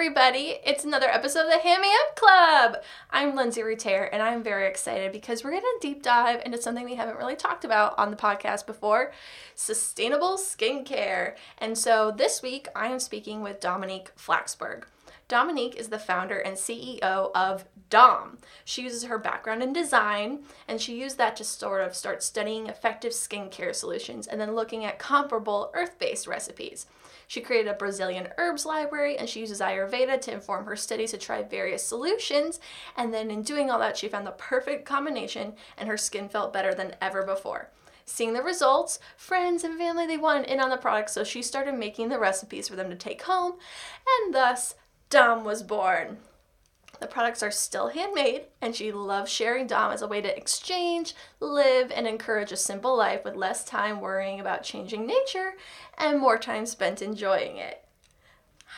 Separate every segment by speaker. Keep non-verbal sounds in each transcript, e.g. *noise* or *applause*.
Speaker 1: everybody. It's another episode of the Hand Me Up Club. I'm Lindsay Ruter, and I'm very excited because we're going to deep dive into something we haven't really talked about on the podcast before sustainable skincare. And so this week, I am speaking with Dominique Flaxberg. Dominique is the founder and CEO of Dohm. She uses her background in design and she used that to sort of start studying effective skincare solutions and then looking at comparable earth based recipes. She created a Brazilian herbs library and she uses Ayurveda to inform her studies to try various solutions. And then in doing all that, she found the perfect combination and her skin felt better than ever before. Seeing the results, friends and family they wanted in on the product, so she started making the recipes for them to take home, and thus Dohm was born. The products are still handmade, and she loves sharing Dohm as a way to exchange, live, and encourage a simple life with less time worrying about changing nature and more time spent enjoying it.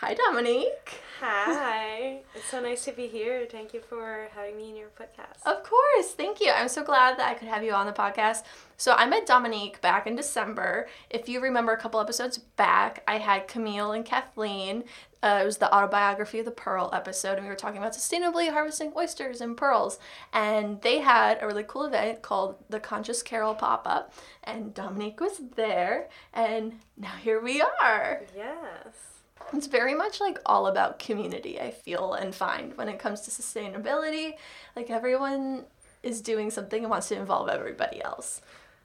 Speaker 1: Hi, Dominique.
Speaker 2: Hi. it's so nice to be here. Thank you for having me in your podcast.
Speaker 1: Of course. Thank you. I'm so glad that I could have you on the podcast. So, I met Dominique back in December. If you remember a couple episodes back, I had Camille and Kathleen. Uh, it was the autobiography of the pearl episode, and we were talking about sustainably harvesting oysters and pearls. And they had a really cool event called the Conscious Carol Pop Up, and Dominique was there. And now here we are.
Speaker 2: Yes.
Speaker 1: It's very much like all about community, I feel and find when it comes to sustainability. Like everyone is doing something and wants to involve everybody else.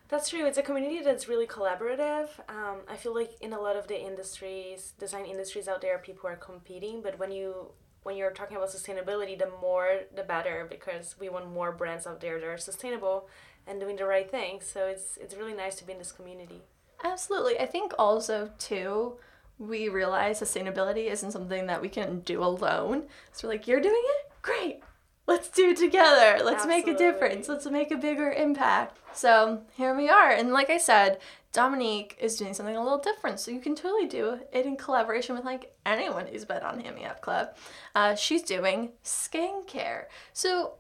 Speaker 2: That's true. It's a community that's really collaborative. Um, I feel like in a lot of the industries, design industries out there, people are competing. But when you when you're talking about sustainability, the more the better because we want more brands out there that are sustainable and doing the right thing. So it's it's really nice to be in this community.
Speaker 1: Absolutely. I think also too we realize sustainability isn't something that we can do alone. So we're like, you're doing it? Great. Let's do it together. Let's Absolutely. make a difference. Let's make a bigger impact. So here we are. And like I said, Dominique is doing something a little different. So you can totally do it in collaboration with like anyone who's been on Hand Me Up Club. Uh, she's doing skincare. So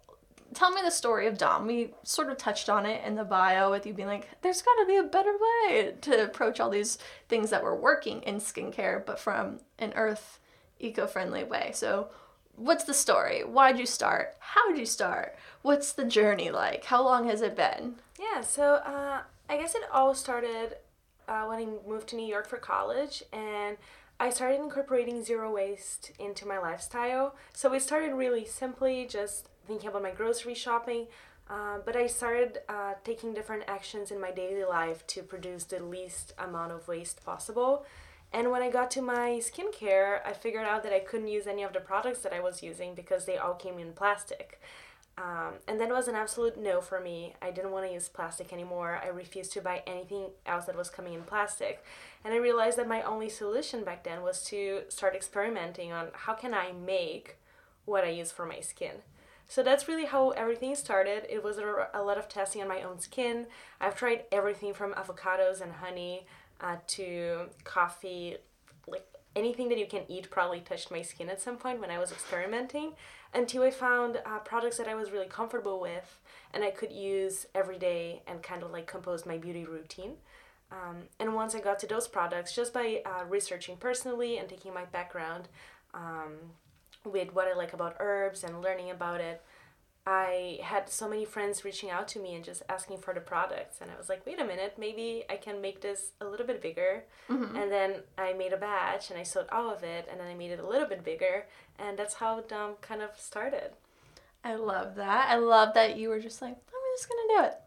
Speaker 1: tell me the story of Dohm. We sort of touched on it in the bio with you being like, there's got to be a better way to approach all these things that were working in skincare, but from an earth eco friendly way. So, what's the story? Why'd you start? How did you start? What's the journey like? How long has it been?
Speaker 2: Yeah, so uh, I guess it all started uh, when I moved to New York for college and I started incorporating zero waste into my lifestyle. So it started really simply just thinking about my grocery shopping. Uh, but I started uh, taking different actions in my daily life to produce the least amount of waste possible. And when I got to my skincare, I figured out that I couldn't use any of the products that I was using because they all came in plastic. Um, and that was an absolute no for me. I didn't want to use plastic anymore. I refused to buy anything else that was coming in plastic. And I realized that my only solution back then was to start experimenting on how can I make what I use for my skin. So that's really how everything started. It was a, lot of testing on my own skin. I've tried everything from avocados and honey uh, to coffee, like anything that you can eat probably touched my skin at some point when I was experimenting until I found uh, products that I was really comfortable with and I could use every day and kind of like compose my beauty routine. Um, and once I got to those products, just by uh, researching personally and taking my background, um, with what I like about herbs and learning about it, I had so many friends reaching out to me and just asking for the products. And I was like, wait a minute, maybe I can make this a little bit bigger. Mm-hmm. And then I made a batch and I sold all of it. And then I made it a little bit bigger. And that's how Dohm kind of started.
Speaker 1: I love that. I love that you were just like, I'm just going to do it.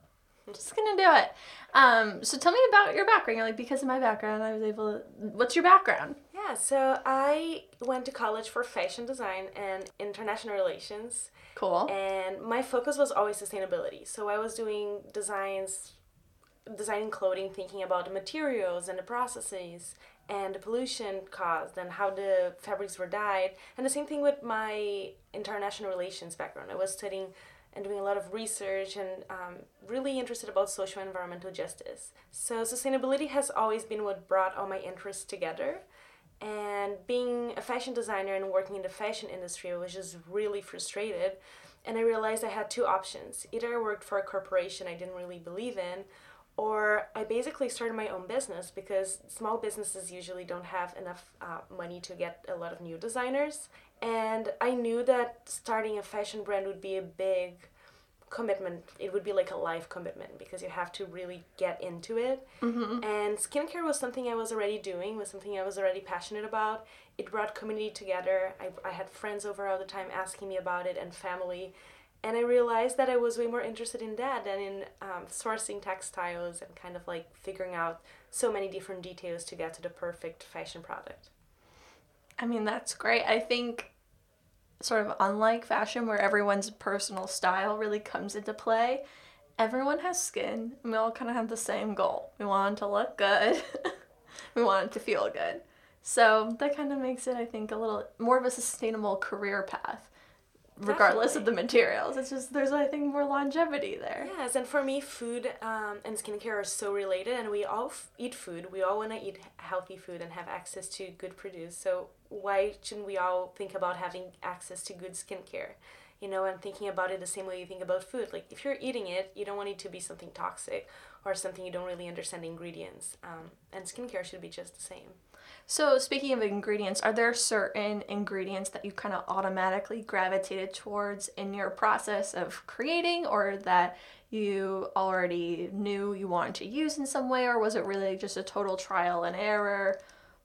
Speaker 1: I'm just going to do it. Um, so tell me about your background. You're like, because of my background, I was able to. What's your background?
Speaker 2: Yeah, so I went to college for fashion design and international relations.
Speaker 1: Cool.
Speaker 2: And my focus was always sustainability. So I was doing designs, designing clothing, thinking about the materials and the processes and the pollution caused and how the fabrics were dyed. And the same thing with my international relations background. I was studying and doing a lot of research and um, really interested about social and environmental justice. So sustainability has always been what brought all my interests together. And being a fashion designer and working in the fashion industry, I was just really frustrated. And I realized I had two options. Either I worked for a corporation I didn't really believe in, or I basically started my own business because small businesses usually don't have enough uh, money to get a lot of new designers. And I knew that starting a fashion brand would be a big commitment. It would be like a life commitment because you have to really get into it.
Speaker 1: Mm-hmm.
Speaker 2: And skincare was something I was already doing, was something I was already passionate about. It brought community together. I, I had friends over all the time asking me about it and family. And I realized that I was way more interested in that than in um, sourcing textiles and kind of like figuring out so many different details to get to the perfect fashion product.
Speaker 1: I mean, that's great. I think, sort of unlike fashion, where everyone's personal style really comes into play, everyone has skin. And we all kind of have the same goal. We want it to look good, *laughs* we want it to feel good. So that kind of makes it, I think, a little more of a sustainable career path, regardless of the materials. It's just, there's, I think, more longevity there.
Speaker 2: Yes, and for me, food um, and skincare are so related, and we all f- eat food. We all want to eat healthy food and have access to good produce. So why shouldn't we all think about having access to good skincare? You know, and thinking about it the same way you think about food. Like if you're eating it, you don't want it to be something toxic or something you don't really understand ingredients. Um, and skincare should be just the same.
Speaker 1: So, speaking of ingredients, are there certain ingredients that you kind of automatically gravitated towards in your process of creating, or that you already knew you wanted to use in some way, or was it really just a total trial and error?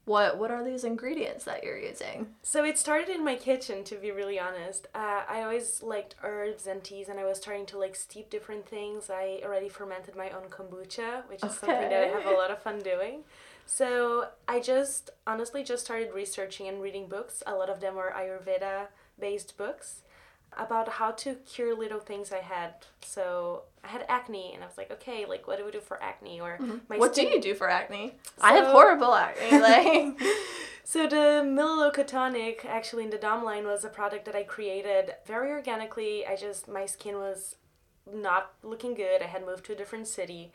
Speaker 1: What What are these ingredients that you're using?
Speaker 2: So it started in my kitchen, to be really honest. Uh, I always liked herbs and teas, and I was starting to like steep different things. I already fermented my own kombucha, which is okay. something that I have a lot of fun doing. So I just honestly just started researching and reading books. A lot of them were Ayurveda based books about how to cure little things I had. So I had acne, and I was like, okay, like what do we do for acne? Or
Speaker 1: mm-hmm. what skin... do you do for acne? So... I have horrible acne. *laughs* Like,
Speaker 2: so the Melaleuca tonic, actually in the Dohm line, was a product that I created very organically. I just my skin was not looking good. I had moved to a different city.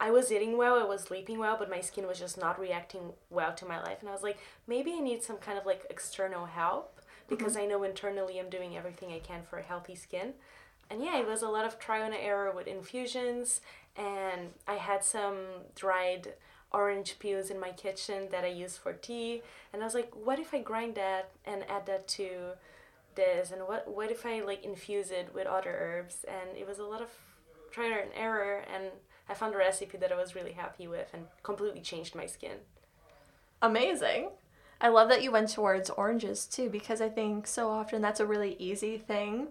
Speaker 2: I was eating well, I was sleeping well, but my skin was just not reacting well to my life. And I was like, maybe I need some kind of like external help because mm-hmm. I know internally I'm doing everything I can for a healthy skin. And yeah, it was a lot of trial and error with infusions, and I had some dried orange peels in my kitchen that I use for tea. And I was like, what if I grind that and add that to this? And what what if I like infuse it with other herbs? And it was a lot of trial and error and I found a recipe that I was really happy with and completely changed my skin.
Speaker 1: Amazing. I love that you went towards oranges too because I think so often that's a really easy thing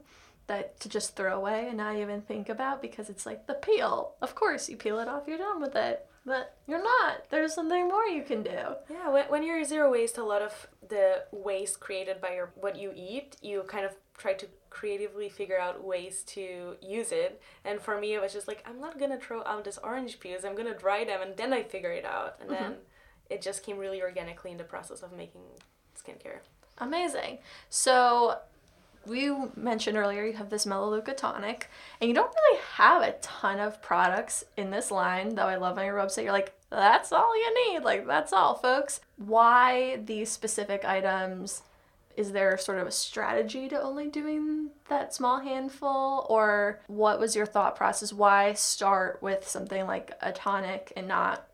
Speaker 1: that to just throw away and not even think about because it's like the peel. Of course, you peel it off, you're done with it. But you're not. There's something more you can do.
Speaker 2: Yeah, when, when you're zero waste, a lot of the waste created by your what you eat, you kind of try to creatively figure out ways to use it. And for me, it was just like, I'm not gonna throw out this orange peels, I'm gonna dry them and then I figure it out. And mm-hmm. then it just came really organically in the process of making skincare.
Speaker 1: Amazing. So, we mentioned earlier you have this Melaleuca tonic, and you don't really have a ton of products in this line, though I love on your website. You're like, that's all you need. Like, that's all, folks. Why these specific items? is there sort of a strategy to only doing that small handful or what was your thought process why start with something like a tonic and not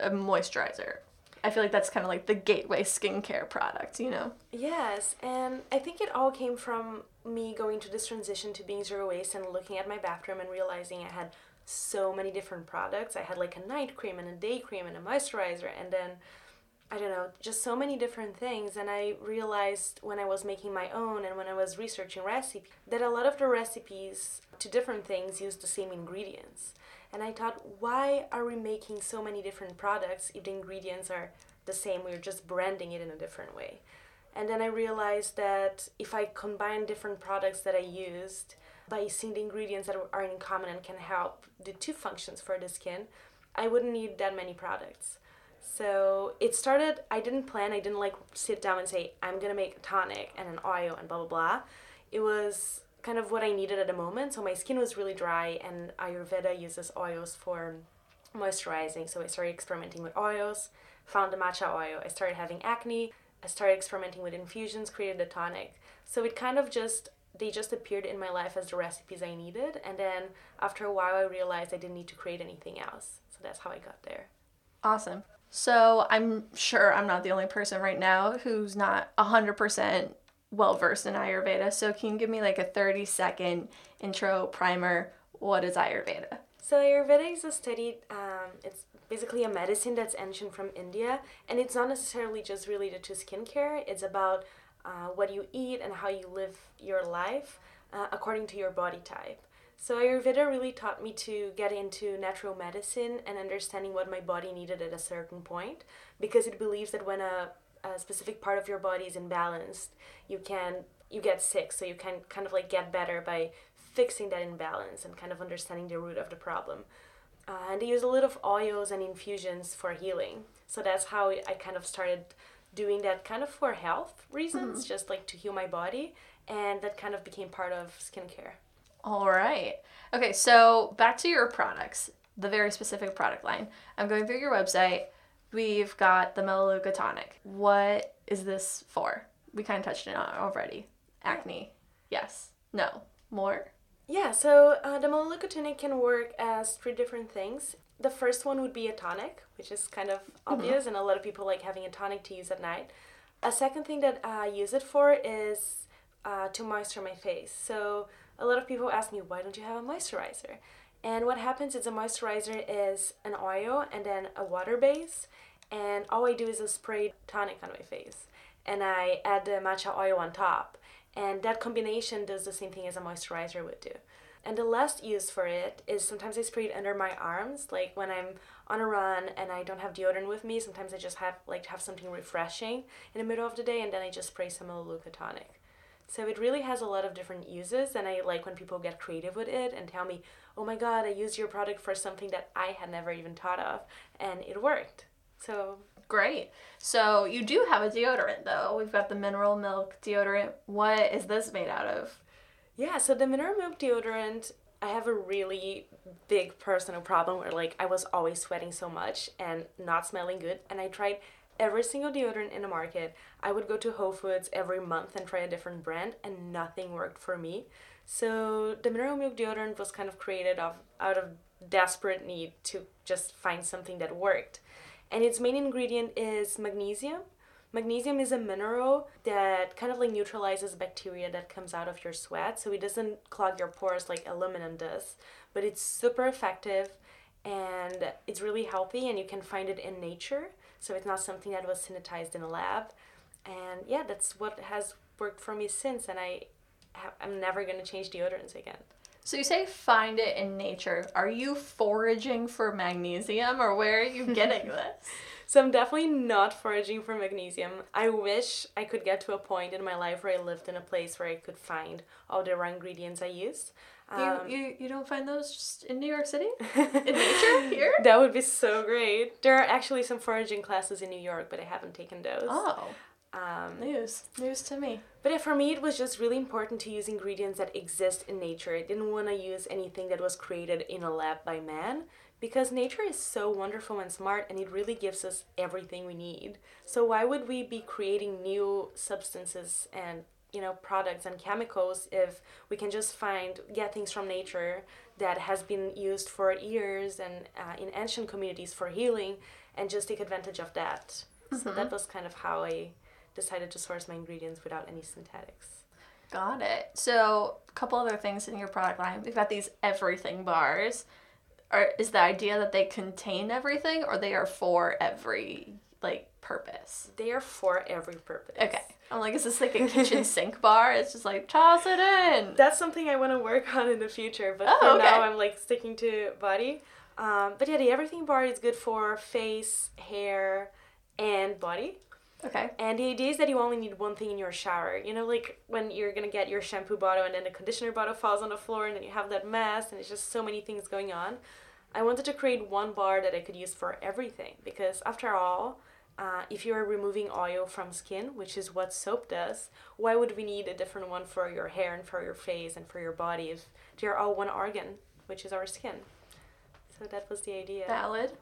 Speaker 1: a moisturizer i feel like that's kind of like the gateway skincare product you know
Speaker 2: yes and i think it all came from me going to this transition to being zero waste and looking at my bathroom and realizing i had so many different products i had like a night cream and a day cream and a moisturizer and then I don't know, just so many different things. And I realized when I was making my own and when I was researching recipes that a lot of the recipes to different things use the same ingredients. And I thought, why are we making so many different products if the ingredients are the same? We're just branding it in a different way. And then I realized that if I combine different products that I used by seeing the ingredients that are in common and can help the two functions for the skin, I wouldn't need that many products. So it started, I didn't plan, I didn't like sit down and say, I'm gonna make a tonic and an oil and blah blah blah. It was kind of what I needed at the moment. So my skin was really dry, and Ayurveda uses oils for moisturizing. So I started experimenting with oils, found the matcha oil. I started having acne. I started experimenting with infusions, created a tonic. So it kind of just they just appeared in my life as the recipes I needed. And then after a while, I realized I didn't need to create anything else. So that's how I got there.
Speaker 1: Awesome. So I'm sure I'm not the only person right now who's not 100% well versed in Ayurveda. So can you give me like a 30 second intro primer? What is Ayurveda?
Speaker 2: So Ayurveda is a study. Um, it's basically a medicine that's ancient from India, and it's not necessarily just related to skincare. It's about uh, what you eat and how you live your life uh, according to your body type. So Ayurveda really taught me to get into natural medicine and understanding what my body needed at a certain point, because it believes that when a, a specific part of your body is imbalanced, you can you get sick. So you can kind of like get better by fixing that imbalance and kind of understanding the root of the problem. Uh, and they use a lot of oils and infusions for healing. So that's how I kind of started doing that kind of for health reasons, mm-hmm. just like to heal my body. And that kind of became part of skincare.
Speaker 1: All right. Okay, so back to your products, the very specific product line. I'm going through your website. We've got the Melaleuca tonic. What is this for? We kind of touched it on already. Acne. Yes. No. More?
Speaker 2: Yeah, so uh, the Melaleuca tonic can work as three different things. The first one would be a tonic, which is kind of mm-hmm. obvious, mm-hmm. and a lot of people like having a tonic to use at night. A second thing that I use it for is uh, to moisture my face. So a lot of people ask me, why don't you have a moisturizer? And what happens is a moisturizer is an oil and then a water base. And all I do is a spray tonic on my face. And I add the matcha oil on top. And that combination does the same thing as a moisturizer would do. And the last use for it is sometimes I spray it under my arms, like when I'm on a run and I don't have deodorant with me. Sometimes I just have like have something refreshing in the middle of the day, and then I just spray some Melaleuca tonic. So it really has a lot of different uses, and I like when people get creative with it and tell me, "Oh my God, I used your product for something that I had never even thought of, and it worked." So
Speaker 1: great. So you do have a deodorant though. We've got the mineral milk deodorant. What is this made out of?
Speaker 2: Yeah, so the mineral milk deodorant, I have a really big personal problem where like I was always sweating so much and not smelling good, and I tried every single deodorant in the market. I would go to Whole Foods every month and try a different brand, and nothing worked for me. So the mineral milk deodorant was kind of created of, out of desperate need to just find something that worked. And its main ingredient is magnesium. Magnesium is a mineral that kind of like neutralizes bacteria that comes out of your sweat, so it doesn't clog your pores like aluminum does. But it's super effective and it's really healthy, and you can find it in nature so it's not something that was sanitized in a lab. And yeah, that's what has worked for me since, and I I'm never gonna change deodorants again.
Speaker 1: So you say find it in nature. Are you foraging for magnesium, or where are you *laughs* getting this?
Speaker 2: So I'm definitely not foraging for magnesium. I wish I could get to a point in my life where I lived in a place where I could find all the raw ingredients I use.
Speaker 1: Um, you, you you don't find those just in New York City? *laughs* in nature here? *laughs*
Speaker 2: That would be so great. There are actually some foraging classes in New York, but I haven't taken those.
Speaker 1: Oh. Um, news. News to me.
Speaker 2: But yeah, for me, it was just really important to use ingredients that exist in nature. I didn't want to use anything that was created in a lab by man because nature is so wonderful and smart and it really gives us everything we need. So why would we be creating new substances and you know products and chemicals if we can just find get things from nature that has been used for years and uh, in ancient communities for healing and just take advantage of that. Mm-hmm. So that was kind of how I decided to source my ingredients without any synthetics.
Speaker 1: Got it. So, a couple other things in your product line. We've got these everything bars. Are, is the idea that they contain everything or they are for every like purpose?
Speaker 2: They are for every purpose.
Speaker 1: Okay. I'm like, is this like a *laughs* kitchen sink bar? It's just like toss it in.
Speaker 2: That's something I want to work on in the future, but oh, for okay. now I'm like sticking to body. Um, but yeah, the everything bar is good for face, hair, and body.
Speaker 1: Okay.
Speaker 2: And the idea is that you only need one thing in your shower. You know, like when you're gonna get your shampoo bottle and then the conditioner bottle falls on the floor and then you have that mess and it's just so many things going on. I wanted to create one bar that I could use for everything because after all, uh, if you are removing oil from skin, which is what soap does, why would we need a different one for your hair and for your face and for your body if they're all one organ, which is our skin? So that was the idea.
Speaker 1: Valid.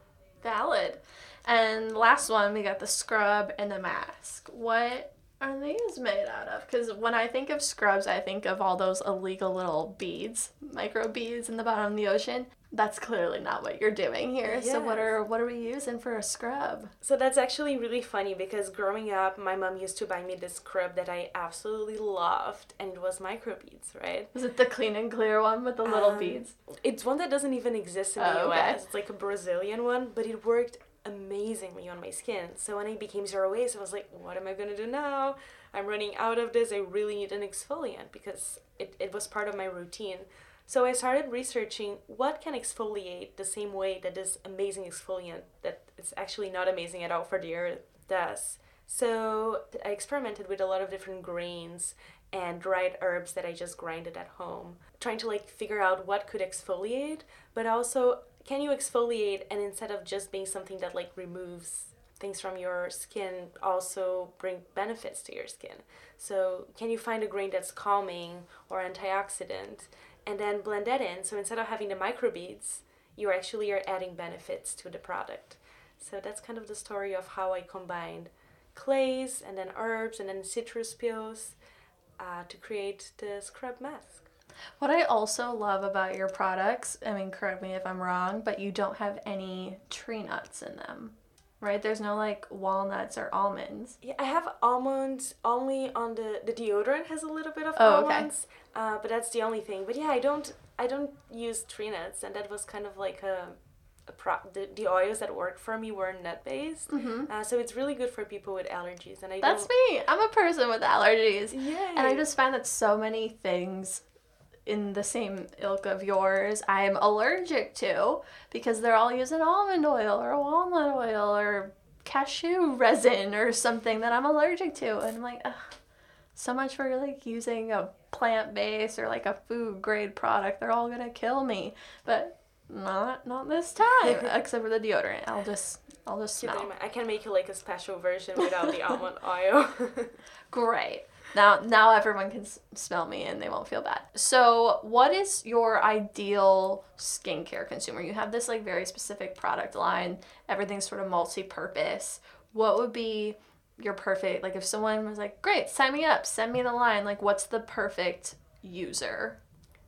Speaker 1: Valid. And last one, we got the scrub and the mask. What are these made out of? Because when I think of scrubs, I think of all those illegal little beads, micro beads in the bottom of the ocean. That's clearly not what you're doing here. So what are what are we using for a scrub?
Speaker 2: So that's actually really funny because growing up, my mom used to buy me this scrub that I absolutely loved, and it was microbeads, right?
Speaker 1: Is it the clean and clear one with the little
Speaker 2: Um,
Speaker 1: beads?
Speaker 2: It's one that doesn't even exist in the
Speaker 1: Oh, okay.
Speaker 2: US. It's like a Brazilian one, but it worked amazingly on my skin. So when I became zero waste, I was like, what am I gonna do now? I'm running out of this. I really need an exfoliant because it, it was part of my routine. So I started researching what can exfoliate the same way that this amazing exfoliant that it's actually not amazing at all for the earth does. So I experimented with a lot of different grains and dried herbs that I just grinded at home, trying to like figure out what could exfoliate, but also can you exfoliate and instead of just being something that like removes things from your skin also bring benefits to your skin. So, can you find a grain that's calming or antioxidant and then blend that in? So, instead of having the microbeads, you actually are adding benefits to the product. So, that's kind of the story of how I combined clays and then herbs and then citrus peels uh, to create the scrub mask.
Speaker 1: What I also love about your products, I mean, correct me if I'm wrong, but you don't have any tree nuts in them, right? There's no like walnuts or almonds.
Speaker 2: Yeah, I have almonds only on the the deodorant has a little bit of
Speaker 1: Oh, okay.
Speaker 2: almonds, uh, but that's the only thing. But yeah, I don't I don't use tree nuts, and that was kind of like a, a pro. The, the oils that worked for me were nut based, uh, so it's really good for people with allergies. And I
Speaker 1: Mm-hmm. That's me. I'm a person with allergies.
Speaker 2: Yay.
Speaker 1: And I just find that so many things in the same ilk of yours I'm allergic to because they're all using almond oil or walnut oil or cashew resin or something that I'm allergic to. And I'm like, Ugh, so much for like using a plant based or like a food grade product. They're all gonna kill me. But not not this time. *laughs* except for the deodorant. I'll just I'll just smell.
Speaker 2: I can make you like a special version *laughs* without the almond oil. *laughs*
Speaker 1: Great. Now, now everyone can s- smell me and they won't feel bad. So, what is your ideal skincare consumer? You have this like very specific product line. Everything's sort of multi-purpose. What would be your perfect like if someone was like, "Great, sign me up. Send me the line." Like, what's the perfect user?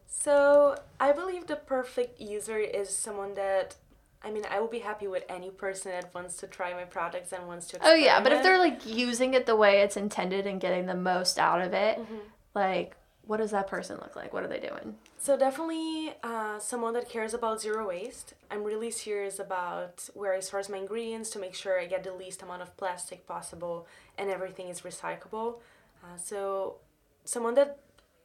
Speaker 2: So I believe the perfect user is someone that, I mean, I will be happy with any person that wants to try my products and wants to.
Speaker 1: Oh yeah, but if they're like using it the way it's intended and getting the most out of it, like what does that person look like? What are they doing?
Speaker 2: So definitely uh, someone that cares about zero waste. I'm really serious about where I source my ingredients to make sure I get the least amount of plastic possible and everything is recyclable. Uh, so someone that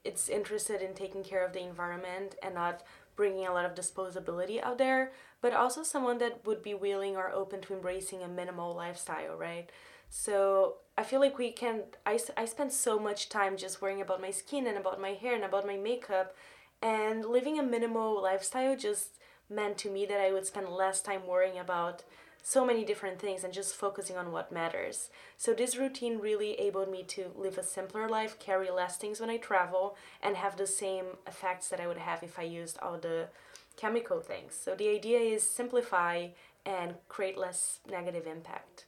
Speaker 2: it's interested in taking care of the environment and not bringing a lot of disposability out there, but also someone that would be willing or open to embracing a minimal lifestyle, right? So I feel like we can. I, I spend so much time just worrying about my skin and about my hair and about my makeup, and living a minimal lifestyle just meant to me that I would spend less time worrying about so many different things and just focusing on what matters. So this routine really enabled me to live a simpler life, carry less things when I travel, and have the same effects that I would have if I used all the chemical things. So the idea is simplify and create less negative impact.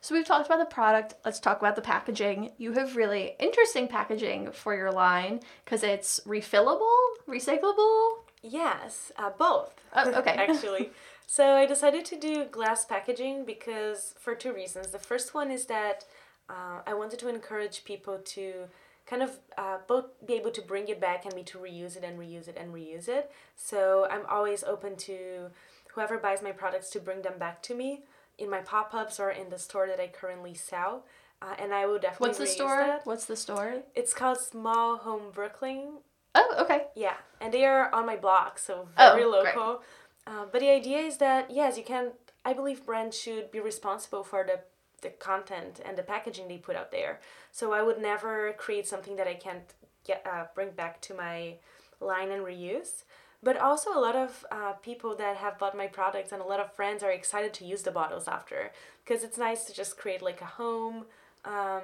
Speaker 1: So we've talked about the product. Let's talk about the packaging. You have really interesting packaging for your line because it's refillable, recyclable.
Speaker 2: Yes, uh, both.
Speaker 1: Oh, okay. *laughs*
Speaker 2: actually. So I decided to do glass packaging because for two reasons. The first one is that uh, I wanted to encourage people to kind of uh, both be able to bring it back and me to reuse it and reuse it and reuse it. So I'm always open to whoever buys my products to bring them back to me in my pop-ups or in the store that I currently sell. Uh, and I will definitely
Speaker 1: What's the store?
Speaker 2: that.
Speaker 1: What's the store?
Speaker 2: It's called Small Home Brooklyn
Speaker 1: Oh, okay.
Speaker 2: yeah, and they are on my block, so
Speaker 1: Oh,
Speaker 2: very
Speaker 1: great.
Speaker 2: local. Uh, but the idea is that yes, you can. I believe brands should be responsible for the the content and the packaging they put out there. So I would never create something that I can't get uh, bring back to my line and reuse. But also a lot of uh, people that have bought my products and a lot of friends are excited to use the bottles after because it's nice to just create like a home um,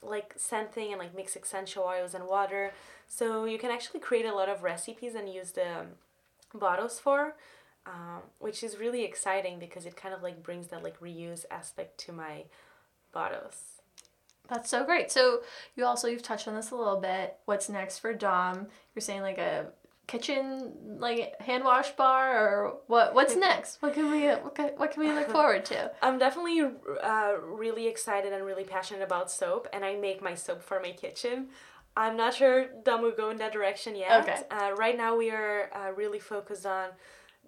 Speaker 2: like scent thing and like mix essential oils and water. So you can actually create a lot of recipes and use the bottles for, um, which is really exciting because it kind of like brings that like reuse aspect to my bottles.
Speaker 1: That's so great. So you also you've touched on this a little bit. What's next for Dohm? You're saying like a kitchen like hand wash bar or what what's next what can we what can, what can we look *laughs* forward to
Speaker 2: i'm definitely uh, really excited and really passionate about soap and i make my soap for my kitchen i'm not sure Dohm will go in that direction yet
Speaker 1: Okay.
Speaker 2: uh, right now we are uh, really focused on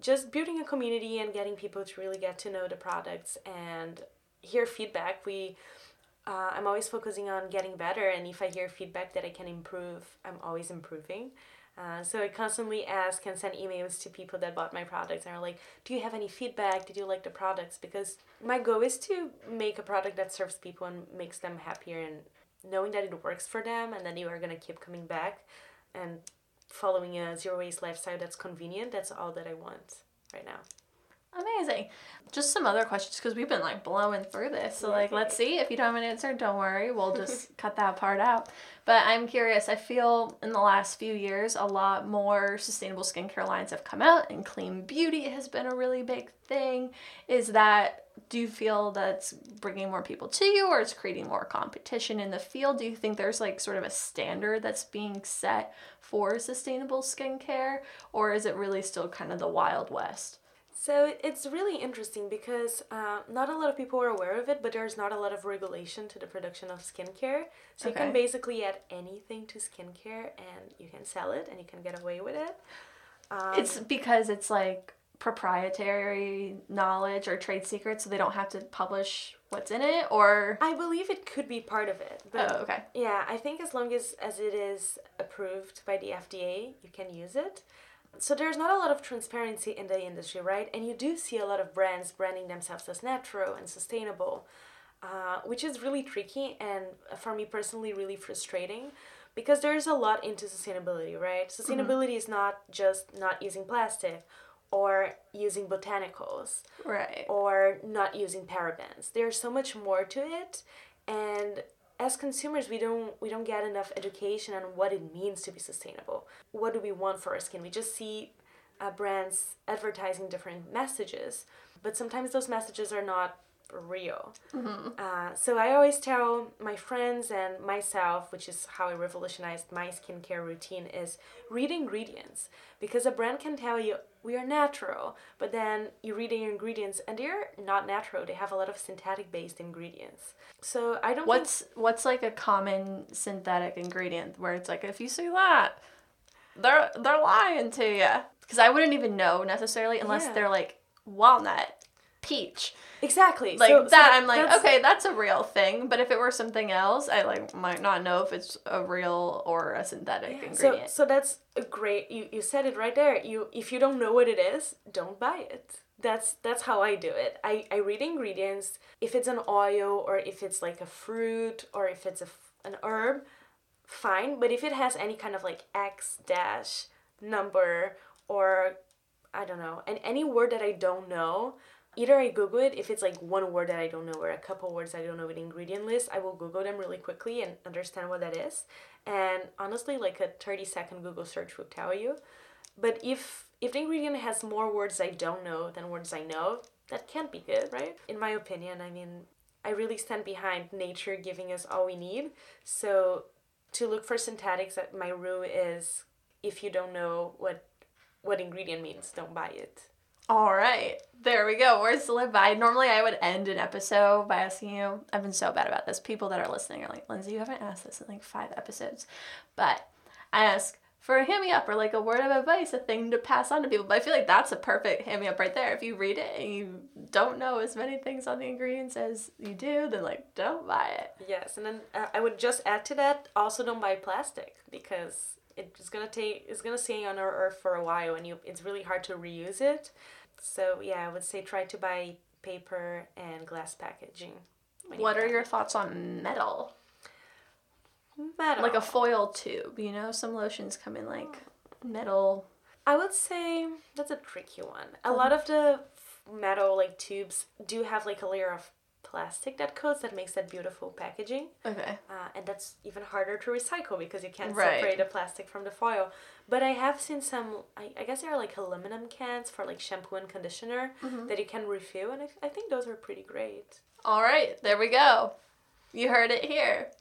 Speaker 2: just building a community and getting people to really get to know the products and hear feedback we uh, i'm always focusing on getting better and if i hear feedback that i can improve i'm always improving uh, so I constantly ask and send emails to people that bought my products and are like, "Do you have any feedback? Did you like the products?" Because my goal is to make a product that serves people and makes them happier, and knowing that it works for them, and then you are gonna keep coming back, and following a zero waste lifestyle that's convenient. That's all that I want right now.
Speaker 1: amazing just some other questions because we've been like blowing through this so like let's see if you don't have an answer don't worry we'll *laughs* just cut that part out but i'm curious i feel in the last few years a lot more sustainable skincare lines have come out and clean beauty has been a really big thing is that do you feel that's bringing more people to you or it's creating more competition in the field do you think there's like sort of a standard that's being set for sustainable skincare or is it really still kind of the wild west
Speaker 2: So it's really interesting because uh, not a lot of people are aware of it, but there's not a lot of regulation to the production of skincare. So you can basically add anything to skincare and you can sell it and you can get away with it. Um,
Speaker 1: It's because it's like proprietary knowledge or trade secrets, so they don't have to publish what's in it, or
Speaker 2: I believe it could be part of it, but
Speaker 1: oh, okay,
Speaker 2: yeah, I think as long as as it is approved by the FDA, you can use it. So there's not a lot of transparency in the industry, right? And you do see a lot of brands branding themselves as natural and sustainable, uh, which is really tricky and for me personally really frustrating because there's a lot into sustainability, right? Sustainability is not just not using plastic or using botanicals
Speaker 1: right,
Speaker 2: or not using parabens. There's so much more to it and as consumers we don't we don't get enough education on what it means to be sustainable. What do we want for our skin? We just see uh, brands advertising different messages, but sometimes those messages are not real. Uh, so I always tell my friends and myself, which is how I revolutionized my skincare routine, is read ingredients because a brand can tell you we are natural, but then you read the ingredients and they're not natural. They have a lot of synthetic based ingredients. So I don't.
Speaker 1: what's what's like a common synthetic ingredient where it's like if you see that, they're they're lying to you because I wouldn't even know necessarily unless
Speaker 2: Yeah.
Speaker 1: they're like walnut, peach,
Speaker 2: exactly
Speaker 1: like
Speaker 2: So- so
Speaker 1: that. I'm like
Speaker 2: that's-
Speaker 1: okay, that's a real thing, but if it were something else, I like might not know if it's a real or a synthetic
Speaker 2: Yeah, So,
Speaker 1: ingredient.
Speaker 2: so that's a great. You, you said it right there. You if you don't know what it is, don't buy it. That's that's how I do it. I, I read ingredients. If it's an oil or if it's like a fruit or if it's a, an herb, fine. But if it has any kind of like X dash number or I don't know, and any word that I don't know, either I Google it if it's like one word that I don't know or a couple words I don't know with ingredient list, I will Google them really quickly and understand what that is. And honestly, like a 30 second Google search will tell you. But if if the ingredient has more words I don't know than words I know, that can't be good, right? In my opinion, I mean, I really stand behind nature giving us all we need. So to look for synthetics, uh, my rule is if you don't know what what ingredient means, don't buy it.
Speaker 1: All right, there we go. Words to live by. Normally, I would end an episode by asking you. I've been so bad about this. People that are listening are like, Lindsay, you haven't asked this in like five episodes. But I ask for a hand me up or like a word of advice, a thing to pass on to people. But I feel like that's a perfect hand me up right there. If you read it and you don't know as many things on the ingredients as you do, then like, don't buy it.
Speaker 2: Yes, and then uh, I would just add to that also don't buy plastic because it's gonna take it's gonna stay on our earth for a while and you it's really hard to reuse it. So yeah, I would say try to buy paper and glass packaging. when you
Speaker 1: What are your thoughts on metal?
Speaker 2: metal?
Speaker 1: Like a foil tube, you know? Some lotions come in like metal.
Speaker 2: I would say that's a tricky one. A um, lot of the metal like tubes do have like a layer of plastic that coats that makes that beautiful packaging.
Speaker 1: Okay.
Speaker 2: Uh, and that's even harder to recycle because you can't
Speaker 1: Right.
Speaker 2: separate the plastic from the foil. But I have seen some, I, I guess they are like aluminum cans for like shampoo and conditioner
Speaker 1: Mm-hmm.
Speaker 2: that you can refill, and I, I think those are pretty great.
Speaker 1: All right, there we go. You heard it here. *laughs*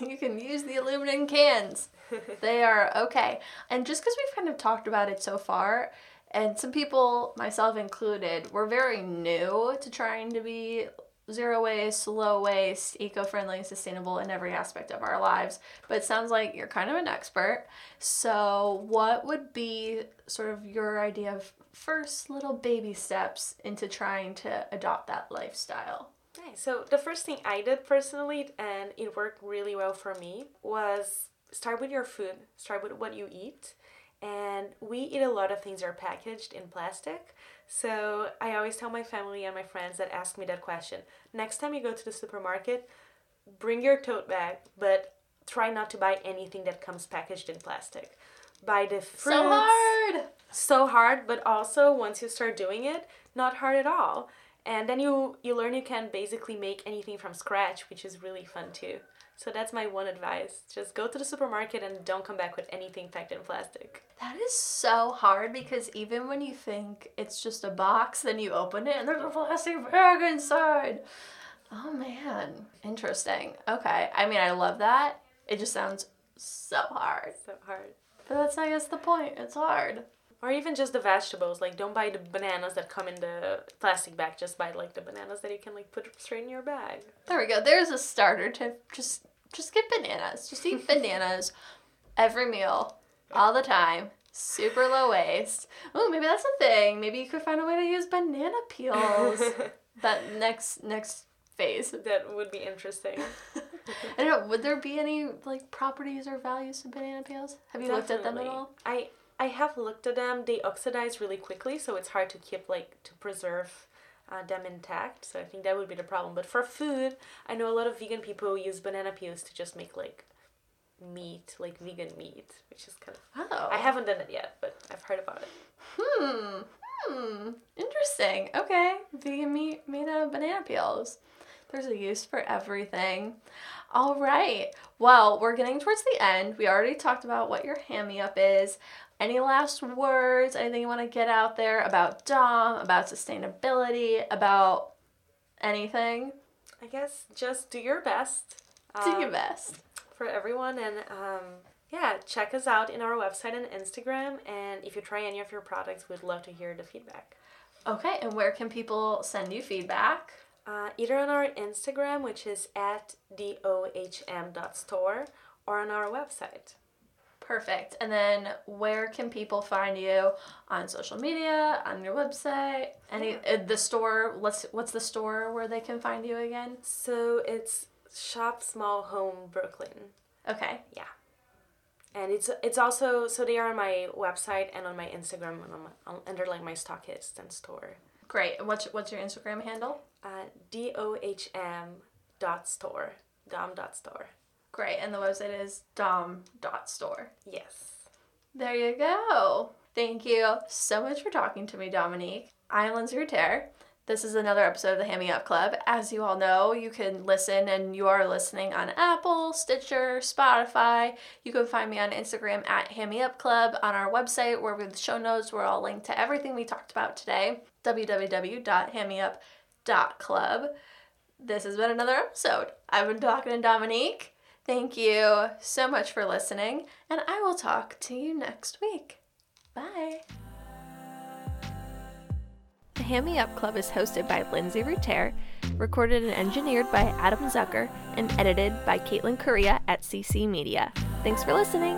Speaker 1: You can use the aluminum cans. *laughs* they are okay. And just because we've kind of talked about it so far, and some people, myself included, we're very new to trying to be zero waste, low waste, eco friendly, sustainable in every aspect of our lives. But it sounds like you're kind of an expert. So, what would be sort of your idea of first little baby steps into trying to adopt that lifestyle?
Speaker 2: Nice. So the first thing I did personally, and it worked really well for me, was start with your food. Start with what you eat. And we eat a lot of things that are packaged in plastic. So I always tell my family and my friends that ask me that question next time you go to the supermarket, bring your tote bag, but try not to buy anything that comes packaged in plastic. Buy the fruits.
Speaker 1: So hard!
Speaker 2: So hard, but also once you start doing it, not hard at all and then you you learn you can basically make anything from scratch which is really fun too so that's my one advice. Just go to the supermarket and don't come back with anything packed in plastic.
Speaker 1: That is so hard because even when you think it's just a box then you open it and there's a plastic bag inside. Oh man. Interesting. Okay. I mean i love that. It just sounds so hard.
Speaker 2: So hard.
Speaker 1: But that's i guess the point. It's hard
Speaker 2: or even just the vegetables like don't buy the bananas that come in the plastic bag just buy like the bananas that you can like put straight in your bag.
Speaker 1: There we go. There's a starter tip just just get bananas. Just eat *laughs* bananas every meal all the time. Super low waste. Oh maybe that's a thing. Maybe you could find a way to use banana peels. *laughs* That next next phase.
Speaker 2: That would be interesting. *laughs*
Speaker 1: I don't know would there be any like properties or values to banana peels? Have you Definitely. looked at them at all?
Speaker 2: I I have looked at them. They oxidize really quickly, so it's hard to keep like to preserve uh, them intact. So I think that would be the problem. But for food, I know a lot of vegan people use banana peels to just make like meat, like vegan meat, which is kind of. Oh. I haven't done it yet, but I've heard about it.
Speaker 1: Hmm. Hmm. Interesting. Okay. Vegan meat made out of banana peels. There's a use for everything. All right. Well, we're getting towards the end. We already talked about what your hand me up is. Any last words? Anything you want to get out there about Dohm, about sustainability, about anything?
Speaker 2: I guess just do your best.
Speaker 1: Do um, your best.
Speaker 2: For everyone. And um, yeah, check us out in our website and Instagram. And if you try any of your products, we'd love to hear the feedback.
Speaker 1: Okay, and where can people send you feedback?
Speaker 2: Uh, either on our Instagram, which is at dohm.store, or on our website.
Speaker 1: Perfect. And then where can people find you on social media, on your website, any uh, the store? Let's what's the store where they can find you again?
Speaker 2: So it's Shop Small Home Brooklyn.
Speaker 1: Okay.
Speaker 2: Yeah. And it's it's also so they are on my website and on my Instagram and on my, under like my stockist and store.
Speaker 1: Great. What's what's your Instagram handle?
Speaker 2: Uh, D O H M dot store. Dohm dot store.
Speaker 1: Great. And the website is dohm.store.
Speaker 2: Yes.
Speaker 1: There you go. Thank you so much for talking to me, Dominique. I'm Lindsay Ruter. This is another episode of the Hand Me Up Club. As you all know, you can listen and you are listening on Apple, Stitcher, Spotify. You can find me on Instagram at Hand Me Up Club, on our website where with the show notes, we're all linked to everything we talked about today, www.handmeup.club. This has been another episode. I've been talking to Dominique. Thank you so much for listening, and I will talk to you next week. Bye. The Hand Me Up Club is hosted by Lindsay Ruter, recorded and engineered by Adam Zucker, and edited by Caitlin Correa at CC Media. Thanks for listening.